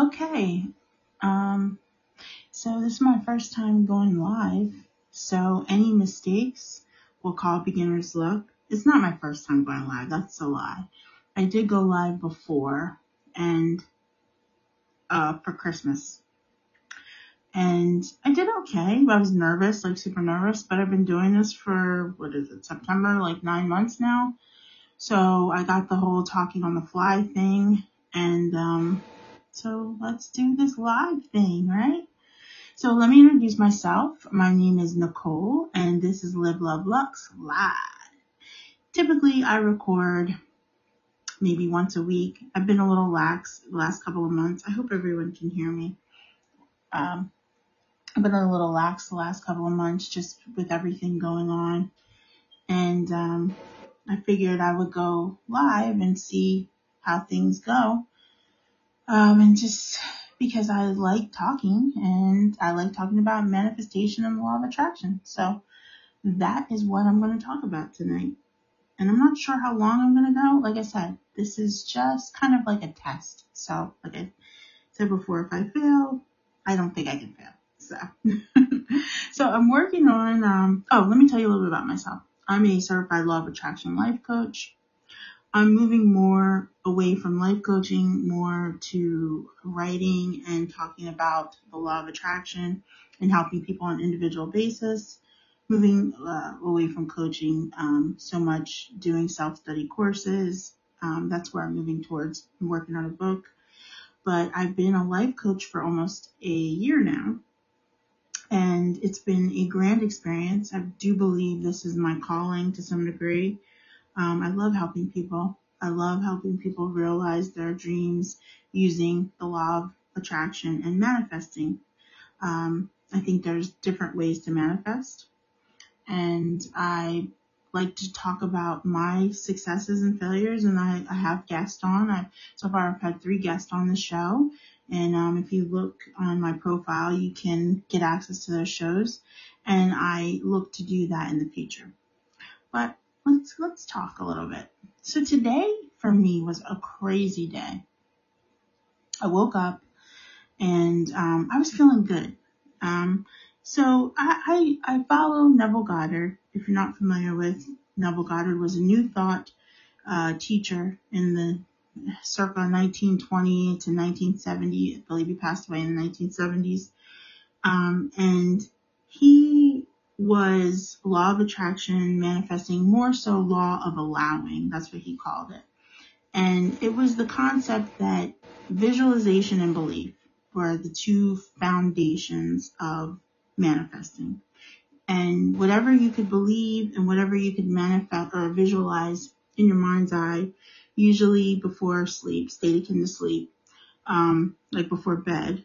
Okay. Um, so this is my first time going live. So any mistakes, we'll call beginner's luck. It's not my first time going live. That's a lie. I did go live before and, uh, for Christmas. And I did okay. I was nervous, like super nervous, but I've been doing this for, what is it, September, like nine months now. So I got the whole talking on the fly thing and, um, so let's do this live thing, right? So let me introduce myself. My name is Nicole and this is Live Love Lux Live. Typically I record maybe once a week. I've been a little lax the last couple of months. I hope everyone can hear me. Um, I've been a little lax the last couple of months just with everything going on. And um, I figured I would go live and see how things go. Um, and just because I like talking and I like talking about manifestation and the law of attraction. So that is what I'm going to talk about tonight. And I'm not sure how long I'm going to go. Like I said, this is just kind of like a test. So like I said before, if I fail, I don't think I can fail. So, so I'm working on, um, oh, let me tell you a little bit about myself. I'm a certified law of attraction life coach. I'm moving more away from life coaching, more to writing and talking about the law of attraction and helping people on an individual basis. Moving uh, away from coaching um, so much, doing self-study courses. Um, that's where I'm moving towards. I'm working on a book, but I've been a life coach for almost a year now, and it's been a grand experience. I do believe this is my calling to some degree. Um, I love helping people. I love helping people realize their dreams using the law of attraction and manifesting. Um, I think there's different ways to manifest. And I like to talk about my successes and failures. And I, I have guests on. I, so far, I've had three guests on the show. And um, if you look on my profile, you can get access to those shows. And I look to do that in the future. But let's let's talk a little bit. So today for me was a crazy day. I woke up and um, I was feeling good. Um, so I, I, I follow Neville Goddard. If you're not familiar with Neville Goddard, was a New Thought uh, teacher in the circa 1920 to 1970. I believe he passed away in the 1970s. Um, and he was law of attraction manifesting more so law of allowing. That's what he called it. And it was the concept that visualization and belief were the two foundations of manifesting. And whatever you could believe and whatever you could manifest or visualize in your mind's eye, usually before sleep, state akin to sleep, um, like before bed,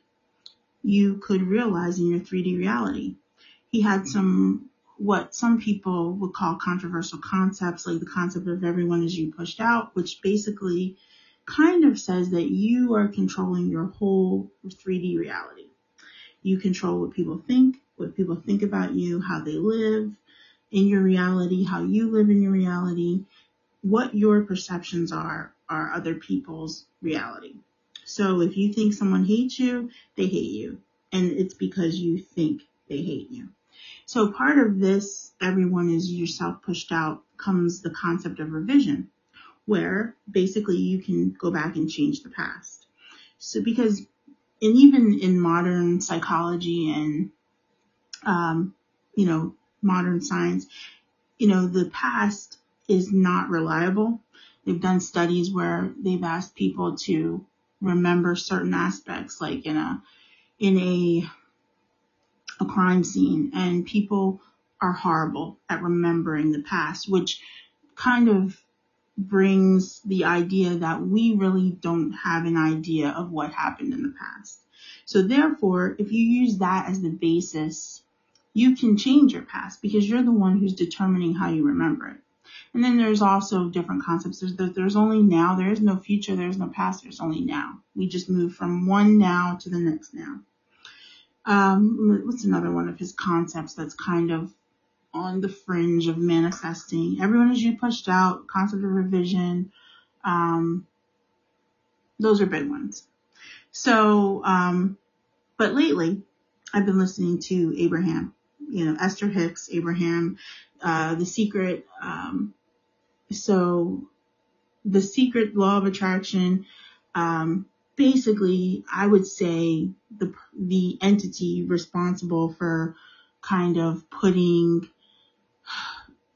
you could realize in your 3D reality he had some what some people would call controversial concepts, like the concept of everyone is you pushed out, which basically kind of says that you are controlling your whole 3D reality. You control what people think, what people think about you, how they live in your reality, how you live in your reality, what your perceptions are, are other people's reality. So if you think someone hates you, they hate you. And it's because you think they hate you. So part of this, everyone is yourself pushed out, comes the concept of revision, where basically you can go back and change the past. So because, and even in modern psychology and, um, you know, modern science, you know, the past is not reliable. They've done studies where they've asked people to remember certain aspects, like in a, in a a crime scene and people are horrible at remembering the past, which kind of brings the idea that we really don't have an idea of what happened in the past. So therefore, if you use that as the basis, you can change your past because you're the one who's determining how you remember it. And then there's also different concepts. There's, there's only now, there is no future, there's no past, there's only now. We just move from one now to the next now. Um, what's another one of his concepts that's kind of on the fringe of manifesting? Everyone is you pushed out, concept of revision. Um, those are big ones. So, um, but lately I've been listening to Abraham, you know, Esther Hicks, Abraham, uh, The Secret. Um, so The Secret Law of Attraction, um, basically I would say the, the entity responsible for kind of putting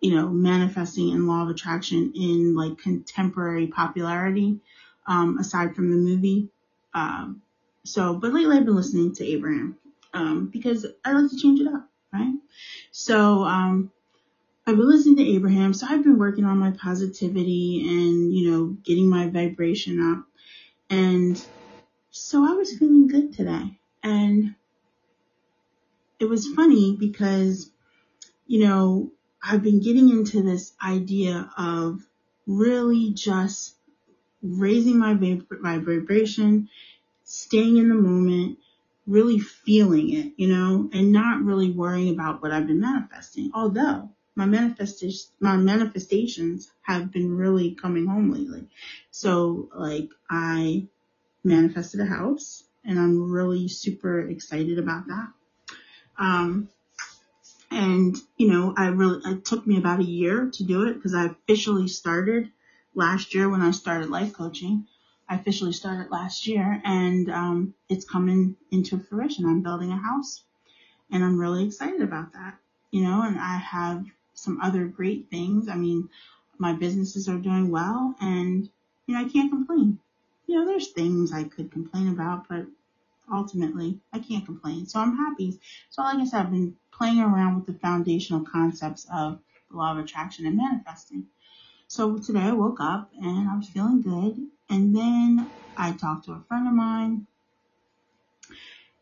you know, manifesting in law of attraction in like contemporary popularity, um, aside from the movie. Um, so, but lately I've been listening to Abraham, um, because I like to change it up, right? So, um, I've been listening to Abraham, so I've been working on my positivity and, you know, getting my vibration up. And so I was feeling good today. And it was funny because, you know, I've been getting into this idea of really just raising my vibration, staying in the moment, really feeling it, you know, and not really worrying about what I've been manifesting. Although my manifestations, my manifestations have been really coming home lately. So like I manifested a house and I'm really super excited about that. Um, and, you know, I really, it took me about a year to do it because I officially started last year when I started life coaching. I officially started last year and, um, it's coming into fruition. I'm building a house and I'm really excited about that, you know, and I have some other great things. I mean, my businesses are doing well and, you know, I can't complain. You know, there's things I could complain about, but ultimately I can't complain. So I'm happy. So like I said, I've been playing around with the foundational concepts of the law of attraction and manifesting. So today I woke up and I was feeling good. And then I talked to a friend of mine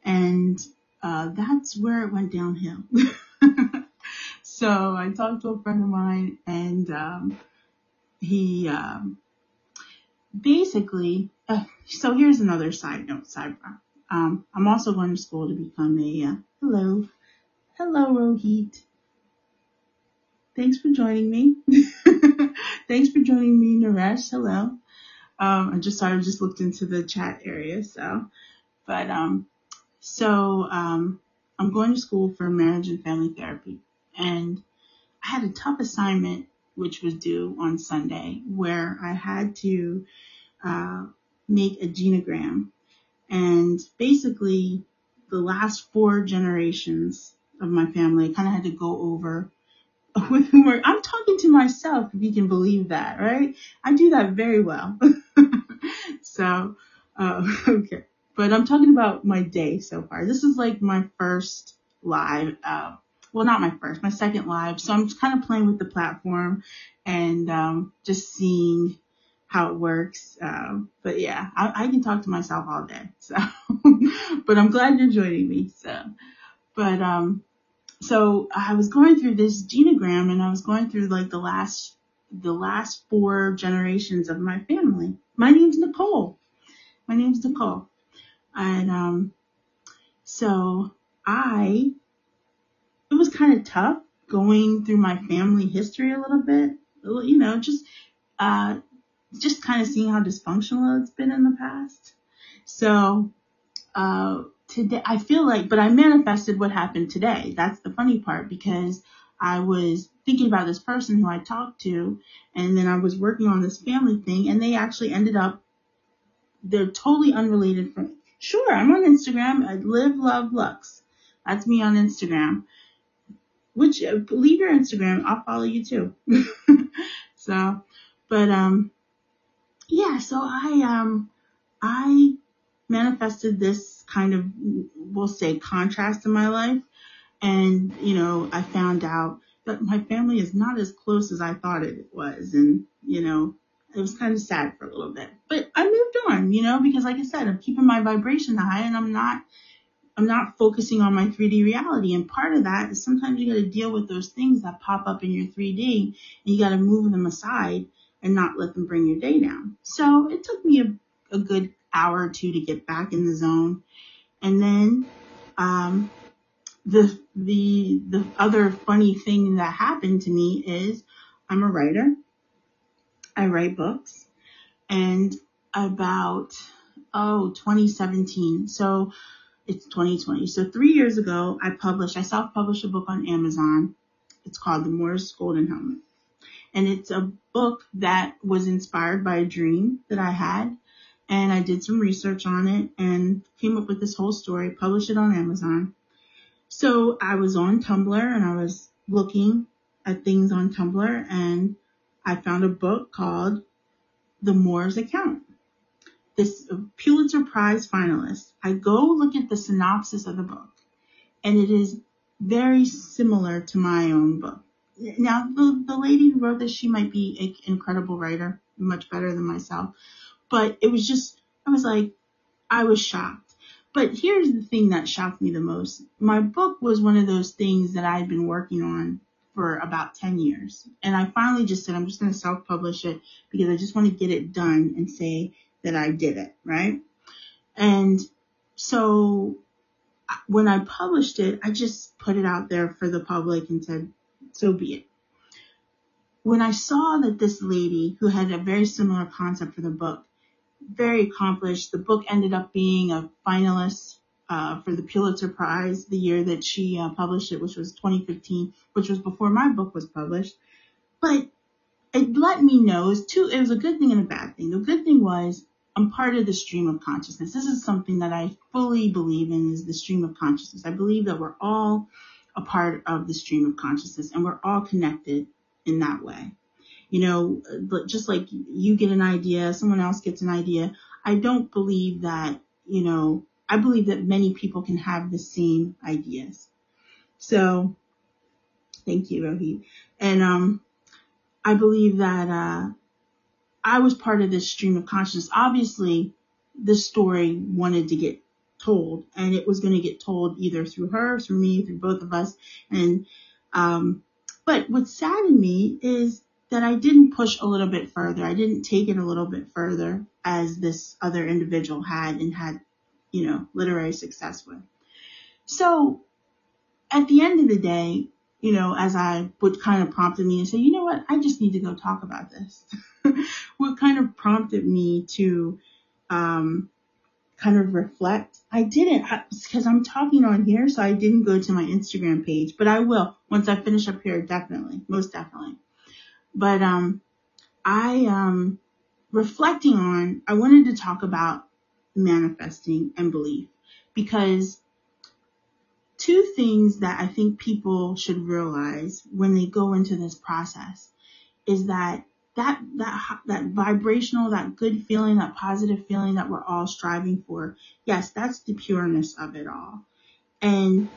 and uh, that's where it went downhill. so I talked to a friend of mine and um, he um, basically, uh, so here's another side note, sidebar. Um, I'm also going to school to become a, uh, hello, hello Rohit. Thanks for joining me. Thanks for joining me, Naresh. Hello. Um, I just started just looked into the chat area, so, but, um, so, um, I'm going to school for marriage and family therapy and I had a tough assignment which was due on Sunday where I had to, uh, make a genogram and basically, the last four generations of my family, kind of had to go over with I'm talking to myself, if you can believe that, right? I do that very well. so, uh, okay. But I'm talking about my day so far. This is like my first live, uh, well, not my first, my second live. So I'm just kind of playing with the platform and, um, just seeing how it works. Um, but yeah, I, I, can talk to myself all day. So, but I'm glad you're joining me. So, but, um, so I was going through this genogram and I was going through like the last, the last four generations of my family. My name's Nicole. My name's Nicole. And, um, so I, it was kind of tough going through my family history a little bit, you know, just, uh, just kind of seeing how dysfunctional it's been in the past. So, uh, today, I feel like, but I manifested what happened today. That's the funny part because I was thinking about this person who I talked to and then I was working on this family thing and they actually ended up, they're totally unrelated from, sure, I'm on Instagram. I live, love, lux. That's me on Instagram. Which, uh, leave your Instagram. I'll follow you too. so, but, um, yeah, so I, um, I manifested this kind of, we'll say contrast in my life. And, you know, I found out that my family is not as close as I thought it was. And, you know, it was kind of sad for a little bit, but I moved on, you know, because like I said, I'm keeping my vibration high and I'm not, I'm not focusing on my 3D reality. And part of that is sometimes you got to deal with those things that pop up in your 3D and you got to move them aside and not let them bring your day down. So it took me a, a good hour or two to get back in the zone. And then, um, the, the, the other funny thing that happened to me is I'm a writer. I write books and about oh, 2017. So it's 2020. So three years ago, I published, I self-published a book on Amazon. It's called The Moor's Golden Helmet. And it's a book that was inspired by a dream that I had. And I did some research on it and came up with this whole story, published it on Amazon. So I was on Tumblr and I was looking at things on Tumblr and I found a book called The Moor's Account. This Pulitzer Prize finalist. I go look at the synopsis of the book and it is very similar to my own book. Now, the, the lady who wrote this, she might be an incredible writer, much better than myself, but it was just, I was like, I was shocked. But here's the thing that shocked me the most. My book was one of those things that I had been working on for about 10 years. And I finally just said, I'm just going to self publish it because I just want to get it done and say that I did it, right? And so when I published it, I just put it out there for the public and said, so be it. When I saw that this lady who had a very similar concept for the book, very accomplished, the book ended up being a finalist uh, for the Pulitzer Prize the year that she uh, published it, which was 2015, which was before my book was published. But it let me know two. It was a good thing and a bad thing. The good thing was I'm part of the stream of consciousness. This is something that I fully believe in is the stream of consciousness. I believe that we're all a part of the stream of consciousness and we're all connected in that way. You know, just like you get an idea, someone else gets an idea. I don't believe that, you know, I believe that many people can have the same ideas. So thank you, Rohit. And, um, I believe that, uh, I was part of this stream of consciousness. Obviously, this story wanted to get told and it was going to get told either through her, through me, through both of us. And, um, but what saddened me is that I didn't push a little bit further. I didn't take it a little bit further as this other individual had and had you know, literary success with. So at the end of the day, you know, as I would kind of prompted me and say, you know what, I just need to go talk about this. what kind of prompted me to, um, kind of reflect. I didn't because I'm talking on here, so I didn't go to my Instagram page, but I will once I finish up here, definitely, most definitely. But, um, I, um, reflecting on, I wanted to talk about manifesting and belief because two things that I think people should realize when they go into this process is that that that that vibrational that good feeling that positive feeling that we're all striving for yes that's the pureness of it all. And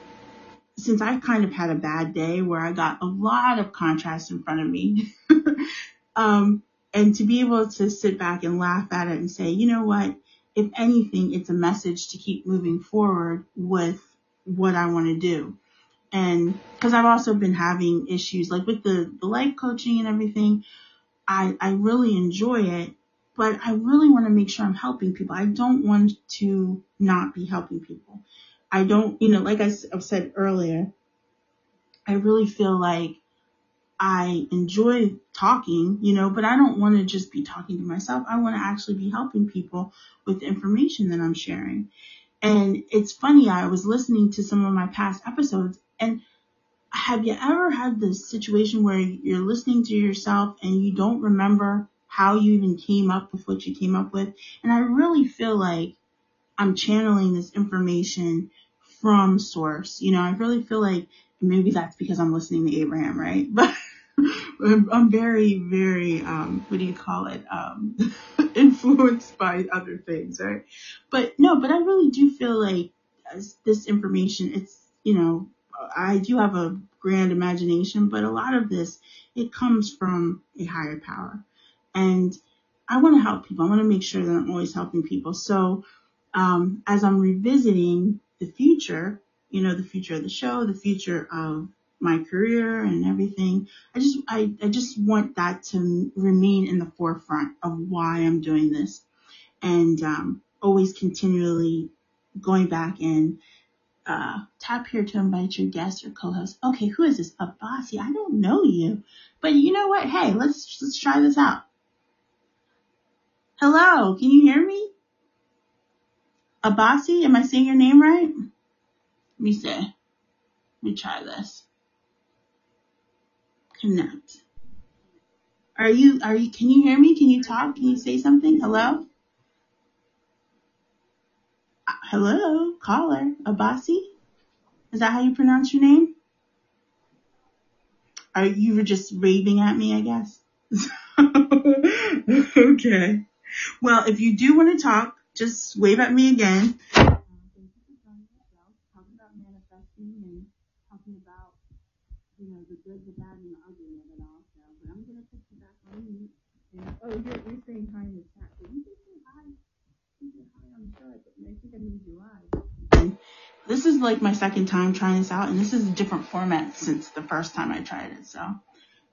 since I kind of had a bad day where I got a lot of contrast in front of me um and to be able to sit back and laugh at it and say you know what? If anything, it's a message to keep moving forward with what I want to do. And because I've also been having issues like with the, the life coaching and everything, I, I really enjoy it, but I really want to make sure I'm helping people. I don't want to not be helping people. I don't, you know, like I, said earlier, I really feel like I enjoy talking, you know, but I don't want to just be talking to myself. I want to actually be helping people with the information that I'm sharing. And it's funny, I was listening to some of my past episodes and have you ever had this situation where you're listening to yourself and you don't remember how you even came up with what you came up with? And I really feel like I'm channeling this information from source. You know, I really feel like maybe that's because I'm listening to Abraham, right? But I'm very, very, um, what do you call it? Um, influenced by other things, right? But no, but I really do feel like this information, it's, you know, I do have a grand imagination, but a lot of this, it comes from a higher power. And I want to help people. I want to make sure that I'm always helping people. So, um, as I'm revisiting the future, you know, the future of the show, the future of my career and everything. I just, I, I just want that to remain in the forefront of why I'm doing this and, um, always continually going back and, uh, tap here to invite your guest or co-host. Okay, who is this? Abasi. I don't know you, but you know what? Hey, let's, let's try this out. Hello, can you hear me? Abasi, am I saying your name right? Let me see. Let me try this. Connect. Are you, are you, can you hear me? Can you talk? Can you say something? Hello? Uh, Hello, caller. Abasi? Is that how you pronounce your name? Are you were just raving at me, I guess? okay. Well, if you do want to talk, just wave at me again. Talking about manifesting and talking about, you know, the good, the bad, and the ugly of it all. So, but I'm gonna put oh, you're, you're saying hi in the chat. You can say hi. You can say hi the show, but I think I made you live. This is like my second time trying this out, and this is a different format since the first time I tried it. So,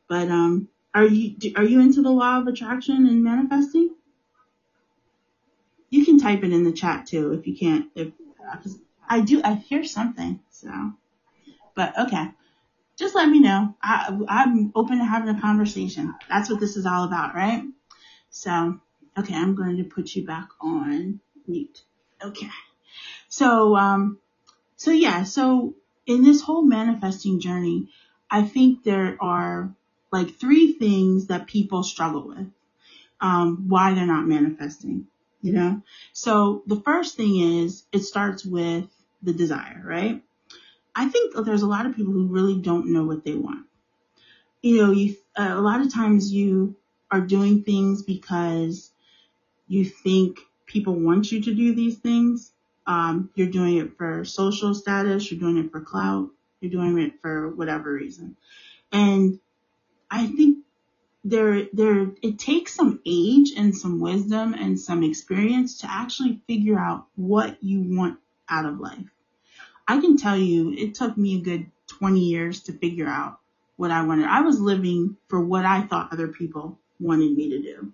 but um, are you do- are you into the law of attraction and manifesting? You can type it in the chat too if you can't. If I do, I hear something. So, but okay, just let me know. I I'm open to having a conversation. That's what this is all about, right? So, okay, I'm going to put you back on mute. Okay. So um, so yeah, so in this whole manifesting journey, I think there are like three things that people struggle with. Um, why they're not manifesting, you know? So the first thing is it starts with the desire, right? I think there's a lot of people who really don't know what they want. You know, you, uh, a lot of times you are doing things because you think people want you to do these things. Um, you're doing it for social status, you're doing it for clout, you're doing it for whatever reason. And I think there, there, it takes some age and some wisdom and some experience to actually figure out what you want out of life. I can tell you it took me a good 20 years to figure out what I wanted. I was living for what I thought other people wanted me to do.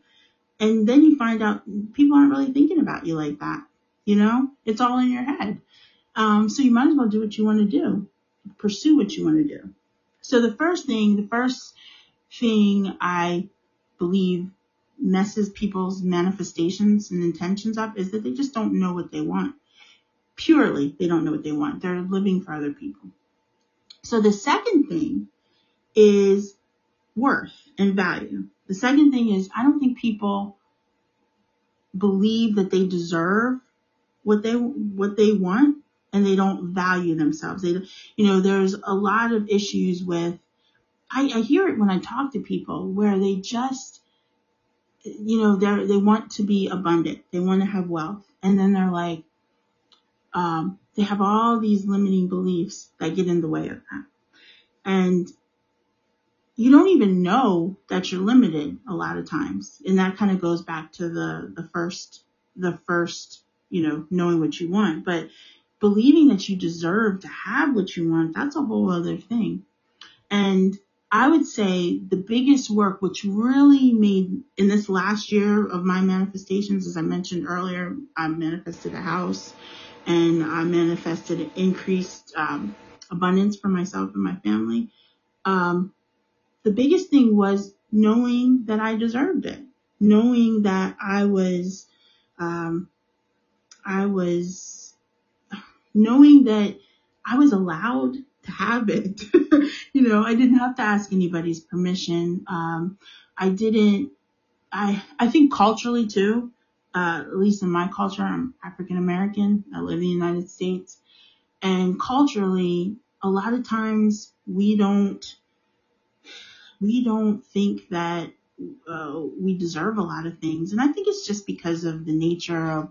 And then you find out people aren't really thinking about you like that. You know, it's all in your head. Um, so you might as well do what you want to do, pursue what you want to do. So the first thing, the first thing I believe messes people's manifestations and intentions up is that they just don't know what they want. Purely, they don't know what they want. They're living for other people. So the second thing is worth and value. The second thing is I don't think people believe that they deserve what they what they want and they don't value themselves. They you know there's a lot of issues with I, I hear it when I talk to people where they just you know they they want to be abundant. They want to have wealth and then they're like um they have all these limiting beliefs that get in the way of that. And you don't even know that you're limited a lot of times. And that kind of goes back to the, the first, the first, you know, knowing what you want, but believing that you deserve to have what you want, that's a whole other thing. And I would say the biggest work, which really made in this last year of my manifestations, as I mentioned earlier, I manifested a house and I manifested increased um, abundance for myself and my family. Um, the biggest thing was knowing that I deserved it, knowing that I was, um, I was, knowing that I was allowed to have it. you know, I didn't have to ask anybody's permission. Um, I didn't, I, I think culturally too, uh, at least in my culture, I'm African American. I live in the United States and culturally, a lot of times we don't, we don't think that uh, we deserve a lot of things. And I think it's just because of the nature of,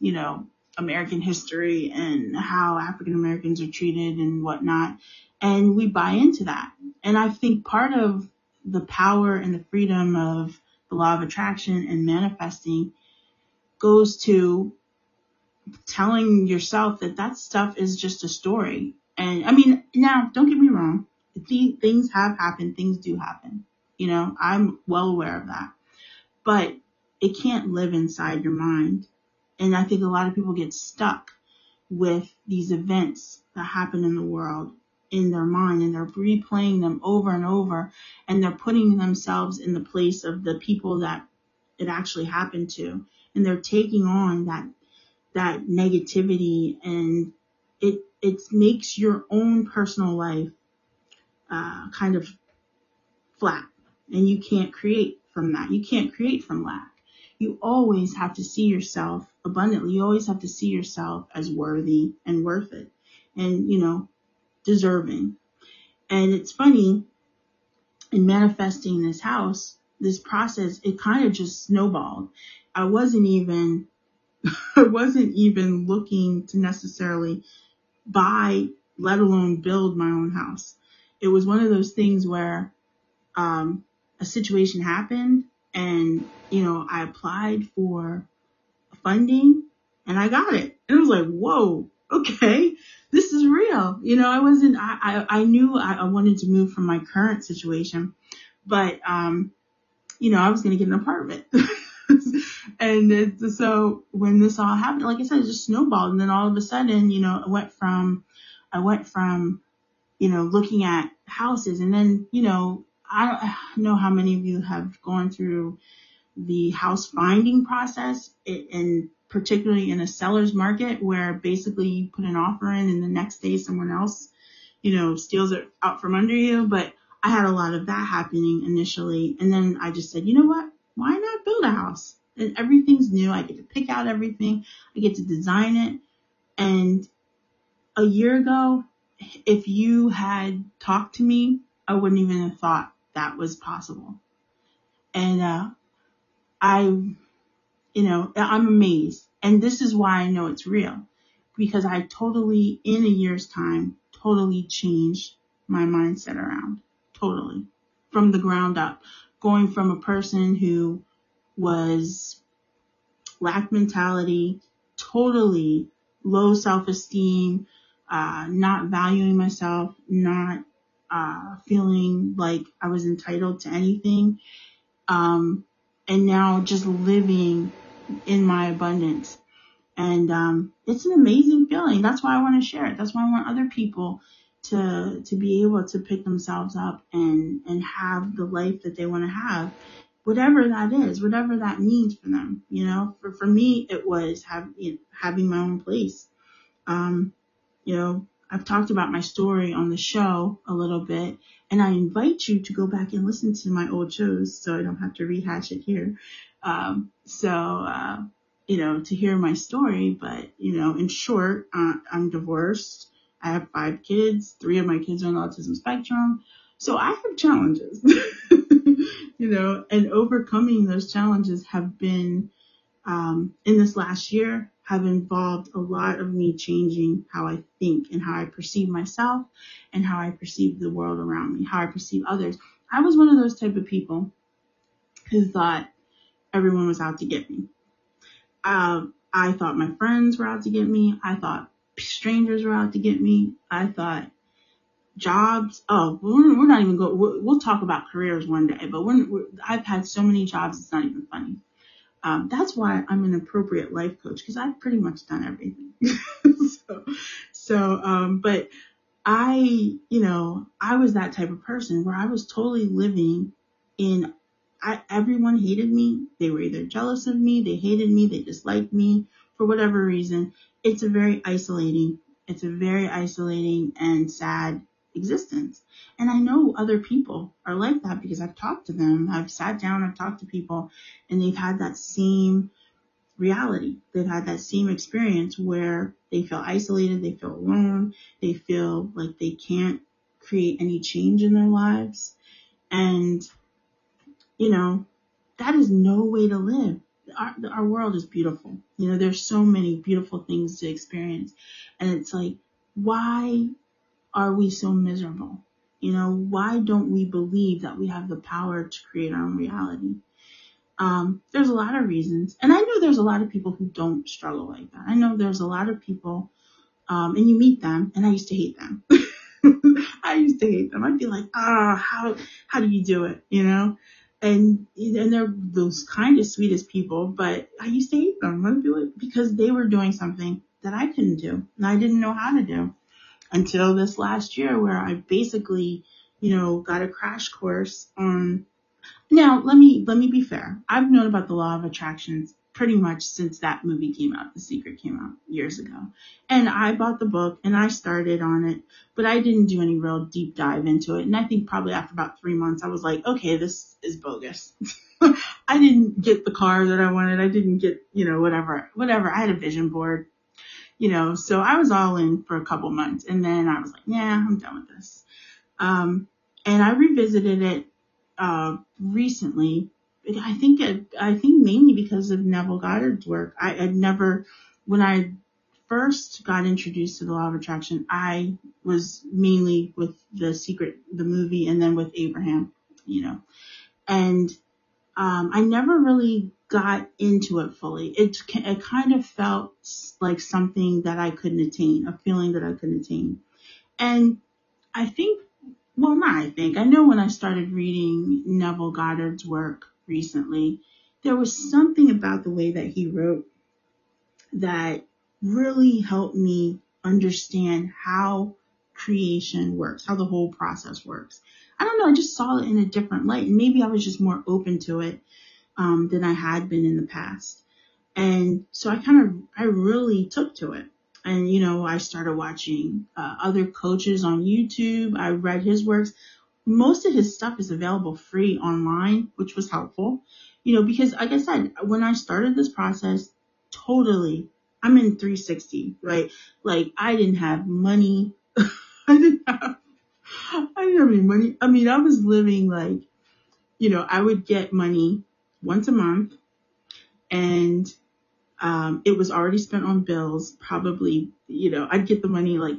you know, American history and how African Americans are treated and whatnot. And we buy into that. And I think part of the power and the freedom of the law of attraction and manifesting goes to telling yourself that that stuff is just a story. And I mean, now don't get me wrong. Th- things have happened. Things do happen. You know, I'm well aware of that, but it can't live inside your mind. And I think a lot of people get stuck with these events that happen in the world in their mind and they're replaying them over and over and they're putting themselves in the place of the people that it actually happened to and they're taking on that that negativity and it, it makes your own personal life, uh, kind of flat and you can't create from that. You can't create from lack. You always have to see yourself abundantly. You always have to see yourself as worthy and worth it and, you know, deserving. And it's funny in manifesting this house, this process, it kind of just snowballed. I wasn't even, I wasn't even looking to necessarily buy, let alone build my own house. It was one of those things where, um, a situation happened and, you know, I applied for funding and I got it. And it was like, whoa, okay, this is real. You know, I wasn't, I, I, I knew I, I wanted to move from my current situation, but, um, you know, I was going to get an apartment. and it, so when this all happened, like I said, it just snowballed. And then all of a sudden, you know, I went from, I went from, you know, looking at houses and then, you know, I don't know how many of you have gone through the house finding process and particularly in a seller's market where basically you put an offer in and the next day someone else, you know, steals it out from under you. But I had a lot of that happening initially. And then I just said, you know what? Why not build a house? And everything's new. I get to pick out everything. I get to design it. And a year ago, if you had talked to me, I wouldn't even have thought that was possible. And, uh, I, you know, I'm amazed. And this is why I know it's real because I totally, in a year's time, totally changed my mindset around. Totally. From the ground up. Going from a person who was lack mentality, totally low self-esteem, uh, not valuing myself, not uh, feeling like I was entitled to anything. Um, and now just living in my abundance. And, um, it's an amazing feeling. That's why I want to share it. That's why I want other people to, to be able to pick themselves up and, and have the life that they want to have. Whatever that is, whatever that means for them, you know, for, for me, it was have, you know, having my own place. Um, you know, I've talked about my story on the show a little bit, and I invite you to go back and listen to my old shows so I don't have to rehash it here. Um, so, uh, you know, to hear my story, but, you know, in short, uh, I'm divorced. I have five kids. Three of my kids are on the autism spectrum. So I have challenges, you know, and overcoming those challenges have been, um, in this last year have involved a lot of me changing how I think and how I perceive myself and how I perceive the world around me, how I perceive others. I was one of those type of people who thought everyone was out to get me. Um, I thought my friends were out to get me. I thought strangers were out to get me. I thought jobs. Oh, we're, we're not even going. We'll, we'll, talk about careers one day, but we're, I've had so many jobs. It's not even funny. Um, that's why I'm an appropriate life coach because I've pretty much done everything. so, so, um, but I, you know, I was that type of person where I was totally living in, I, everyone hated me. They were either jealous of me, they hated me, they disliked me for whatever reason. It's a very isolating, it's a very isolating and sad existence. And I know other people are like that because I've talked to them. I've sat down, I've talked to people and they've had that same reality. They've had that same experience where they feel isolated, they feel alone, they feel like they can't create any change in their lives. And, you know, that is no way to live. Our, our world is beautiful. You know, there's so many beautiful things to experience. And it's like, why are we so miserable? You know, why don't we believe that we have the power to create our own reality? Um, there's a lot of reasons. And I know there's a lot of people who don't struggle like that. I know there's a lot of people, um, and you meet them, and I used to hate them. I used to hate them. I'd be like, ah, oh, how, how do you do it? You know? And, and they're those kindest, sweetest people, but I used to hate them. I'd be like, because they were doing something that I couldn't do and I didn't know how to do until this last year where I basically, you know, got a crash course on now let me let me be fair. I've known about the law of attractions pretty much since that movie came out, The Secret came out years ago. And I bought the book and I started on it, but I didn't do any real deep dive into it. And I think probably after about three months, I was like, okay, this is bogus. I didn't get the car that I wanted. I didn't get, you know, whatever, whatever. I had a vision board, you know, so I was all in for a couple months and then I was like, yeah, I'm done with this. Um, and I revisited it, uh, recently I think I think mainly because of Neville Goddard's work. I had never, when I first got introduced to the law of attraction, I was mainly with the secret, the movie, and then with Abraham, you know, and um, I never really got into it fully. It it kind of felt like something that I couldn't attain, a feeling that I couldn't attain, and I think, well, not I think, I know when I started reading Neville Goddard's work recently, there was something about the way that he wrote that really helped me understand how creation works, how the whole process works. I don't know, I just saw it in a different light. And maybe I was just more open to it um, than I had been in the past. And so I kind of, I really took to it. And, you know, I started watching uh, other coaches on YouTube. I read his works most of his stuff is available free online, which was helpful. You know, because like I said, when I started this process, totally, I'm in 360, right? Like I didn't have money. I didn't have, I didn't have any money. I mean, I was living like, you know, I would get money once a month and um, it was already spent on bills. Probably, you know, I'd get the money like,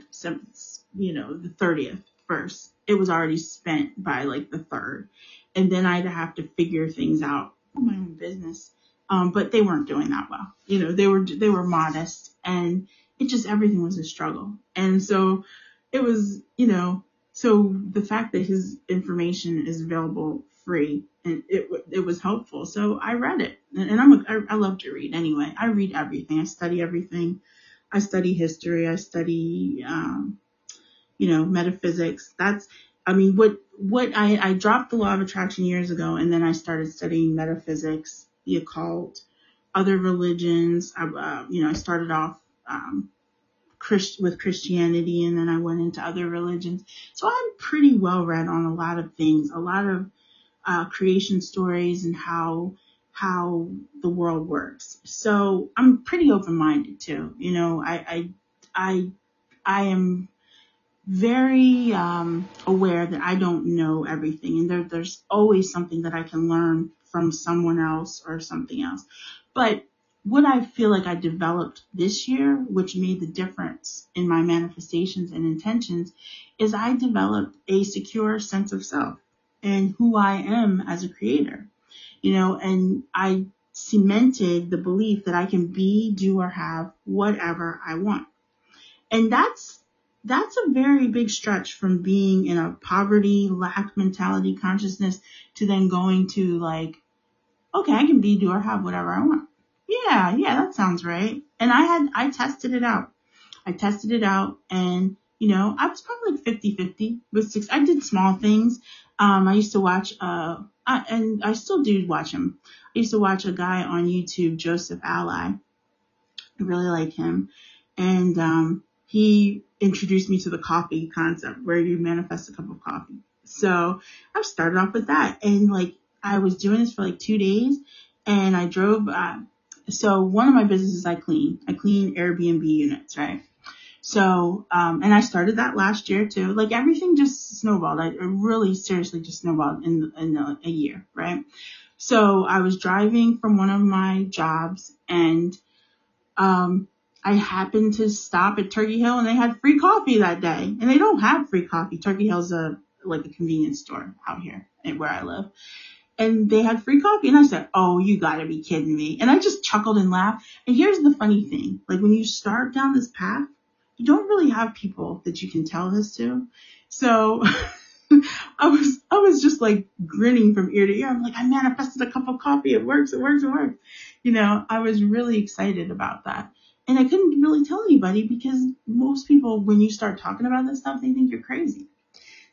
you know, the 30th first it was already spent by like the third. And then I'd have to figure things out my own business. Um, but they weren't doing that well. You know, they were, they were modest and it just, everything was a struggle. And so it was, you know, so the fact that his information is available free and it, it was helpful. So I read it and I'm, a, I, I love to read anyway. I read everything. I study everything. I study history. I study, um, you know, metaphysics. That's, I mean, what, what I, I dropped the law of attraction years ago and then I started studying metaphysics, the occult, other religions. I, uh, you know, I started off, um, Christ, with Christianity and then I went into other religions. So I'm pretty well read on a lot of things, a lot of, uh, creation stories and how, how the world works. So I'm pretty open minded too. You know, I, I, I, I am very um, aware that I don't know everything, and there, there's always something that I can learn from someone else or something else. But what I feel like I developed this year, which made the difference in my manifestations and intentions, is I developed a secure sense of self and who I am as a creator. You know, and I cemented the belief that I can be, do, or have whatever I want. And that's that's a very big stretch from being in a poverty, lack mentality consciousness to then going to like, okay, I can be, do, or have whatever I want. Yeah, yeah, that sounds right. And I had, I tested it out. I tested it out and, you know, I was probably like 50 50 with six. I did small things. Um, I used to watch, uh, I, and I still do watch him. I used to watch a guy on YouTube, Joseph Alai. I really like him. And, um, he introduced me to the coffee concept where you manifest a cup of coffee. So I started off with that and like I was doing this for like two days and I drove, uh, so one of my businesses I clean, I clean Airbnb units, right? So, um, and I started that last year too. Like everything just snowballed. I really seriously just snowballed in, in a, a year, right? So I was driving from one of my jobs and, um, I happened to stop at Turkey Hill and they had free coffee that day. And they don't have free coffee. Turkey Hill's a like a convenience store out here where I live. And they had free coffee. And I said, Oh, you gotta be kidding me. And I just chuckled and laughed. And here's the funny thing. Like when you start down this path, you don't really have people that you can tell this to. So I was, I was just like grinning from ear to ear. I'm like, I manifested a cup of coffee. It works. It works. It works. You know, I was really excited about that. And I couldn't really tell anybody because most people, when you start talking about this stuff, they think you're crazy.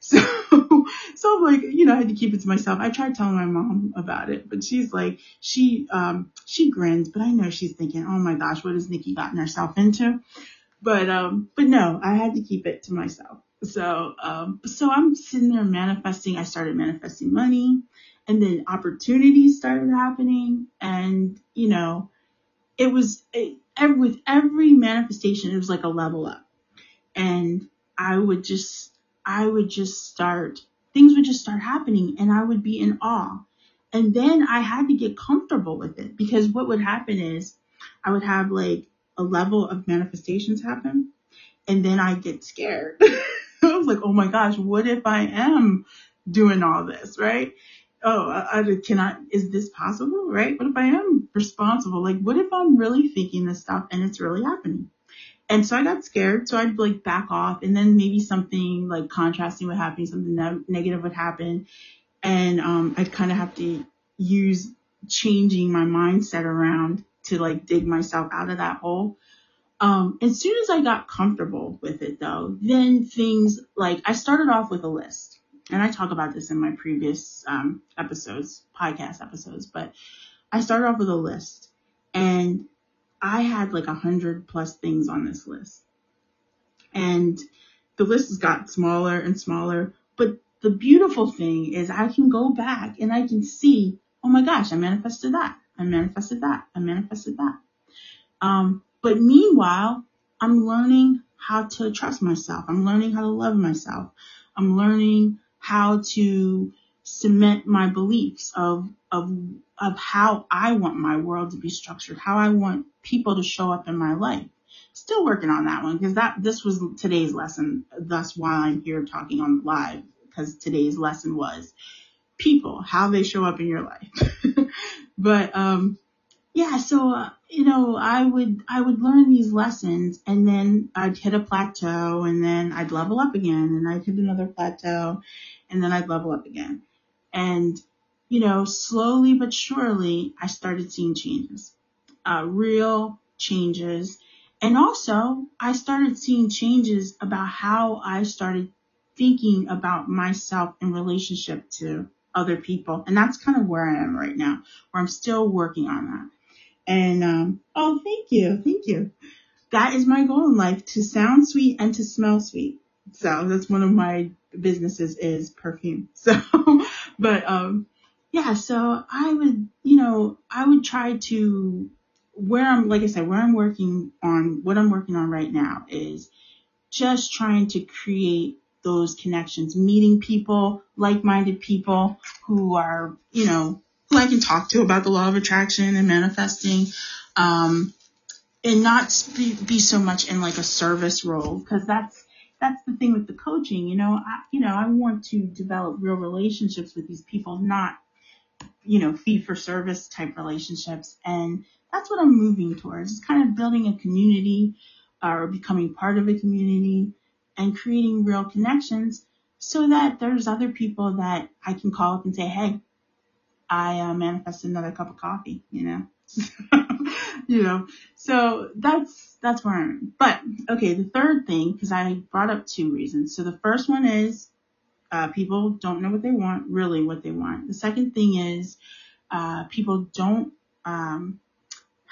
So, so I'm like, you know, I had to keep it to myself. I tried telling my mom about it, but she's like, she, um, she grins, but I know she's thinking, oh my gosh, what has Nikki gotten herself into? But, um, but no, I had to keep it to myself. So, um, so I'm sitting there manifesting. I started manifesting money and then opportunities started happening. And, you know, it was it, with every manifestation, it was like a level up. And I would just, I would just start, things would just start happening and I would be in awe. And then I had to get comfortable with it because what would happen is I would have like a level of manifestations happen and then I get scared. I was like, oh my gosh, what if I am doing all this, right? Oh, I, I, can I, is this possible, right? What if I am responsible? Like, what if I'm really thinking this stuff and it's really happening? And so I got scared. So I'd like back off and then maybe something like contrasting would happen, something ne- negative would happen. And, um, I'd kind of have to use changing my mindset around to like dig myself out of that hole. Um, as soon as I got comfortable with it though, then things like I started off with a list and I talk about this in my previous, um, episodes, podcast episodes, but I started off with a list and I had like a hundred plus things on this list. And the list has got smaller and smaller. But the beautiful thing is I can go back and I can see, oh my gosh, I manifested that. I manifested that. I manifested that. Um, but meanwhile, I'm learning how to trust myself. I'm learning how to love myself. I'm learning how to cement my beliefs of, of, of how I want my world to be structured, how I want people to show up in my life. Still working on that one because that, this was today's lesson. Thus why I'm here talking on live because today's lesson was people, how they show up in your life. but, um, yeah, so, uh, you know, I would, I would learn these lessons and then I'd hit a plateau and then I'd level up again and I'd hit another plateau and then I'd level up again. And, you know, slowly but surely, I started seeing changes, uh, real changes. And also, I started seeing changes about how I started thinking about myself in relationship to other people. And that's kind of where I am right now, where I'm still working on that. And, um, oh, thank you. Thank you. That is my goal in life to sound sweet and to smell sweet. So that's one of my businesses is perfume. So, but, um, yeah, so I would, you know, I would try to, where I'm, like I said, where I'm working on, what I'm working on right now is just trying to create those connections, meeting people, like-minded people who are, you know, who I can talk to about the law of attraction and manifesting, um, and not be, be so much in like a service role because that's that's the thing with the coaching. You know, I, you know, I want to develop real relationships with these people, not, you know, fee for service type relationships. And that's what I'm moving towards. It's kind of building a community or becoming part of a community and creating real connections so that there's other people that I can call up and say, Hey, I uh, manifested another cup of coffee, you know, you know, so that's, that's where I'm But okay, the third thing, because I brought up two reasons. So the first one is, uh, people don't know what they want, really what they want. The second thing is, uh, people don't, um,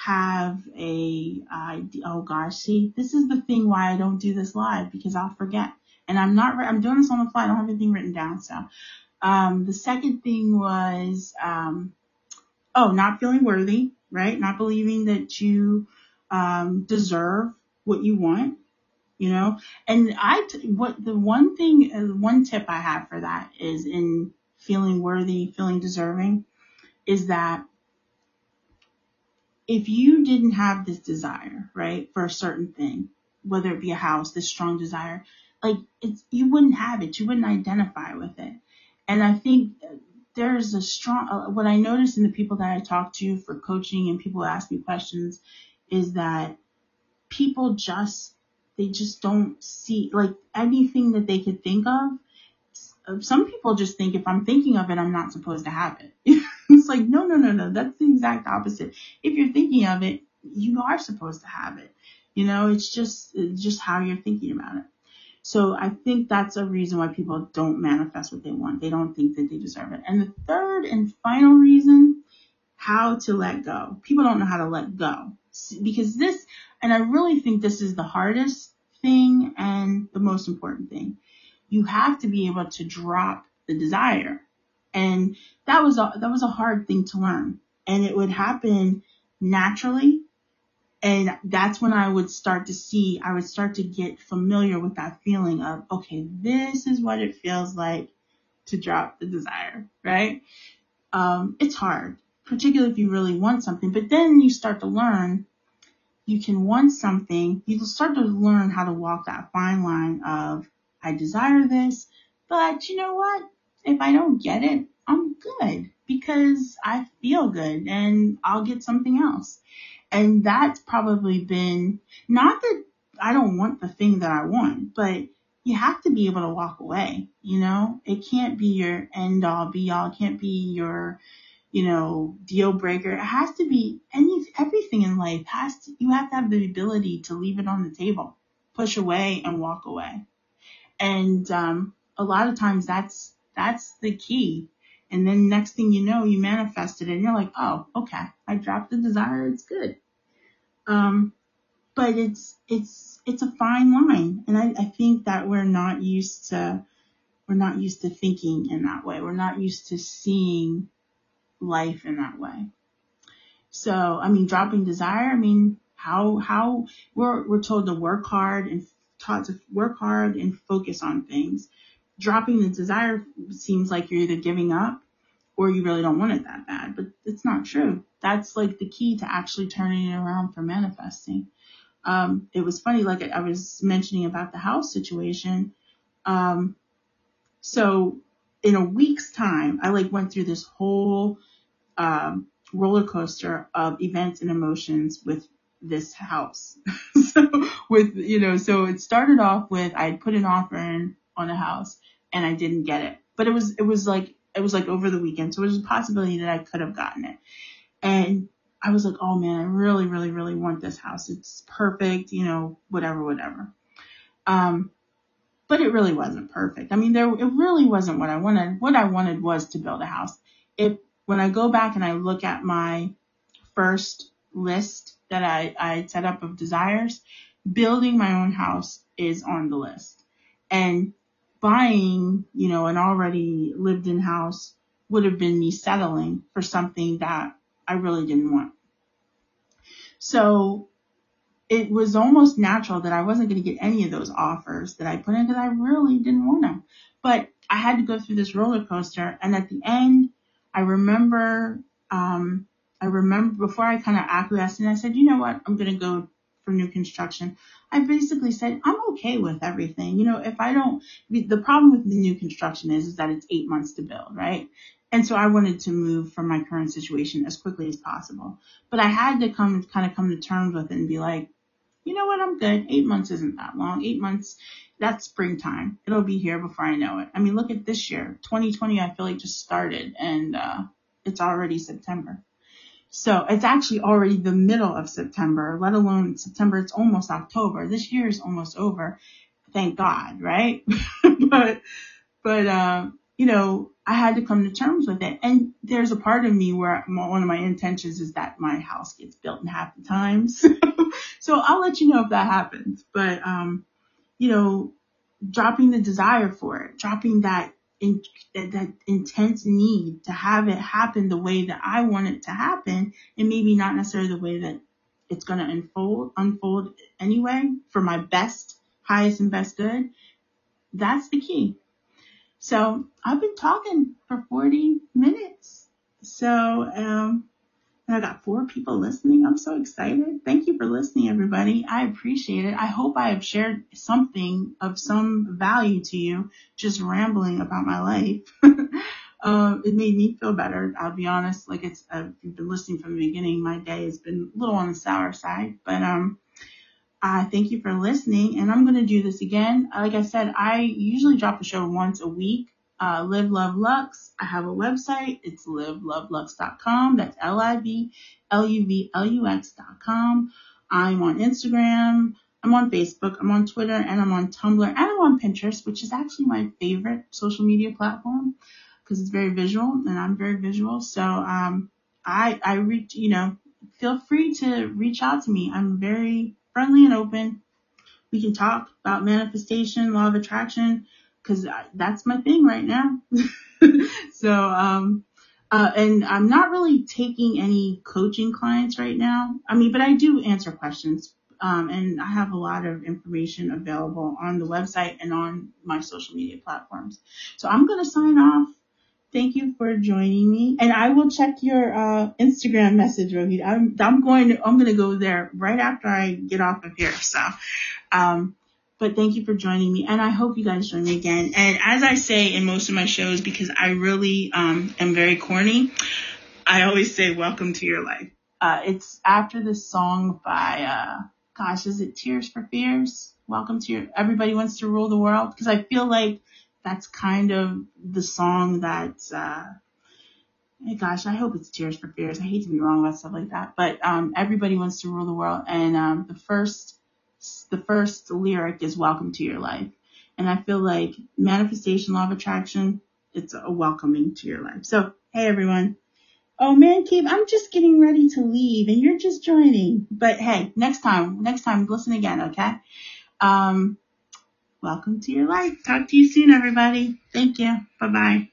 have a, uh, oh gosh, see, this is the thing why I don't do this live because I'll forget. And I'm not, I'm doing this on the fly. I don't have anything written down. So, um, the second thing was, um, oh, not feeling worthy, right? Not believing that you, um, deserve what you want, you know? And I, what the one thing, uh, one tip I have for that is in feeling worthy, feeling deserving is that if you didn't have this desire, right, for a certain thing, whether it be a house, this strong desire, like it's, you wouldn't have it. You wouldn't identify with it. And I think there's a strong, uh, what I notice in the people that I talk to for coaching and people ask me questions is that people just, they just don't see, like anything that they could think of. Uh, some people just think if I'm thinking of it, I'm not supposed to have it. it's like, no, no, no, no. That's the exact opposite. If you're thinking of it, you are supposed to have it. You know, it's just, it's just how you're thinking about it. So I think that's a reason why people don't manifest what they want. They don't think that they deserve it. And the third and final reason, how to let go. People don't know how to let go because this, and I really think this is the hardest thing and the most important thing. You have to be able to drop the desire. And that was a, that was a hard thing to learn. And it would happen naturally and that's when I would start to see, I would start to get familiar with that feeling of, okay, this is what it feels like to drop the desire, right? Um, it's hard, particularly if you really want something, but then you start to learn you can want something, you start to learn how to walk that fine line of, I desire this, but you know what? If I don't get it, I'm good because I feel good and I'll get something else. And that's probably been not that I don't want the thing that I want, but you have to be able to walk away. You know, it can't be your end all be all. It can't be your, you know, deal breaker. It has to be any, everything in life has to, you have to have the ability to leave it on the table, push away and walk away. And, um, a lot of times that's, that's the key and then next thing you know, you manifested it and you're like, oh, okay, I dropped the desire. It's good. Um, but it's, it's, it's a fine line. And I, I think that we're not used to, we're not used to thinking in that way. We're not used to seeing life in that way. So, I mean, dropping desire, I mean, how, how we're, we're told to work hard and taught to work hard and focus on things dropping the desire seems like you're either giving up or you really don't want it that bad, but it's not true. That's like the key to actually turning it around for manifesting. Um, it was funny, like I was mentioning about the house situation. Um, so in a week's time, I like went through this whole, um, roller coaster of events and emotions with this house. so with, you know, so it started off with I put an offer in on a house and I didn't get it. But it was, it was like, it was like over the weekend. So it was a possibility that I could have gotten it. And I was like, oh man, I really, really, really want this house. It's perfect, you know, whatever, whatever. Um, but it really wasn't perfect. I mean, there, it really wasn't what I wanted. What I wanted was to build a house. If, when I go back and I look at my first list that I, I set up of desires, building my own house is on the list. And buying, you know, an already lived in house would have been me settling for something that I really didn't want. So it was almost natural that I wasn't going to get any of those offers that I put in because I really didn't want them. But I had to go through this roller coaster. And at the end, I remember, um, I remember before I kind of acquiesced and I said, you know what? I'm going to go for new construction. I basically said, I'm okay with everything. You know, if I don't, the problem with the new construction is, is that it's eight months to build, right? And so I wanted to move from my current situation as quickly as possible. But I had to come, kind of come to terms with it and be like, you know what? I'm good. Eight months isn't that long. Eight months, that's springtime. It'll be here before I know it. I mean, look at this year. 2020, I feel like just started and, uh, it's already September. So it's actually already the middle of September, let alone September. It's almost October. This year is almost over. Thank God, right? but, but, um, you know, I had to come to terms with it. And there's a part of me where one of my intentions is that my house gets built in half the time. So, so I'll let you know if that happens. But, um, you know, dropping the desire for it, dropping that in, that intense need to have it happen the way that I want it to happen, and maybe not necessarily the way that it's going to unfold, unfold anyway for my best, highest and best good. That's the key. So I've been talking for 40 minutes. So, um, I got four people listening. I'm so excited. Thank you for listening, everybody. I appreciate it. I hope I have shared something of some value to you, just rambling about my life. um, it made me feel better. I'll be honest. Like it's, I've been listening from the beginning. My day has been a little on the sour side, but, um, I thank you for listening and I'm going to do this again. Like I said, I usually drop a show once a week uh, Live Love Lux. I have a website. It's livelovelux.com. That's L-I-V-L-U-V-L-U-X.com. I'm on Instagram. I'm on Facebook, I'm on Twitter, and I'm on Tumblr, and I'm on Pinterest, which is actually my favorite social media platform because it's very visual and I'm very visual. So, um, I, I reach, you know, feel free to reach out to me. I'm very friendly and open. We can talk about manifestation, law of attraction, because that's my thing right now. so, um, uh, and I'm not really taking any coaching clients right now. I mean, but I do answer questions. Um, and I have a lot of information available on the website and on my social media platforms. So I'm going to sign off. Thank you for joining me. And I will check your uh, Instagram message, Rohit. I'm, I'm going to, I'm going to go there right after I get off of here. So, um, but thank you for joining me. And I hope you guys join me again. And as I say in most of my shows, because I really um, am very corny, I always say, welcome to your life. Uh, it's after this song by, uh, gosh, is it Tears for Fears? Welcome to your, everybody wants to rule the world. Because I feel like that's kind of the song that, uh, gosh, I hope it's Tears for Fears. I hate to be wrong about stuff like that, but, um, everybody wants to rule the world. And, um, the first, the first lyric is welcome to your life. And I feel like manifestation, law of attraction, it's a welcoming to your life. So, hey everyone. Oh man, Keith, I'm just getting ready to leave and you're just joining. But hey, next time, next time, listen again, okay? Um, welcome to your life. Talk to you soon, everybody. Thank you. Bye bye.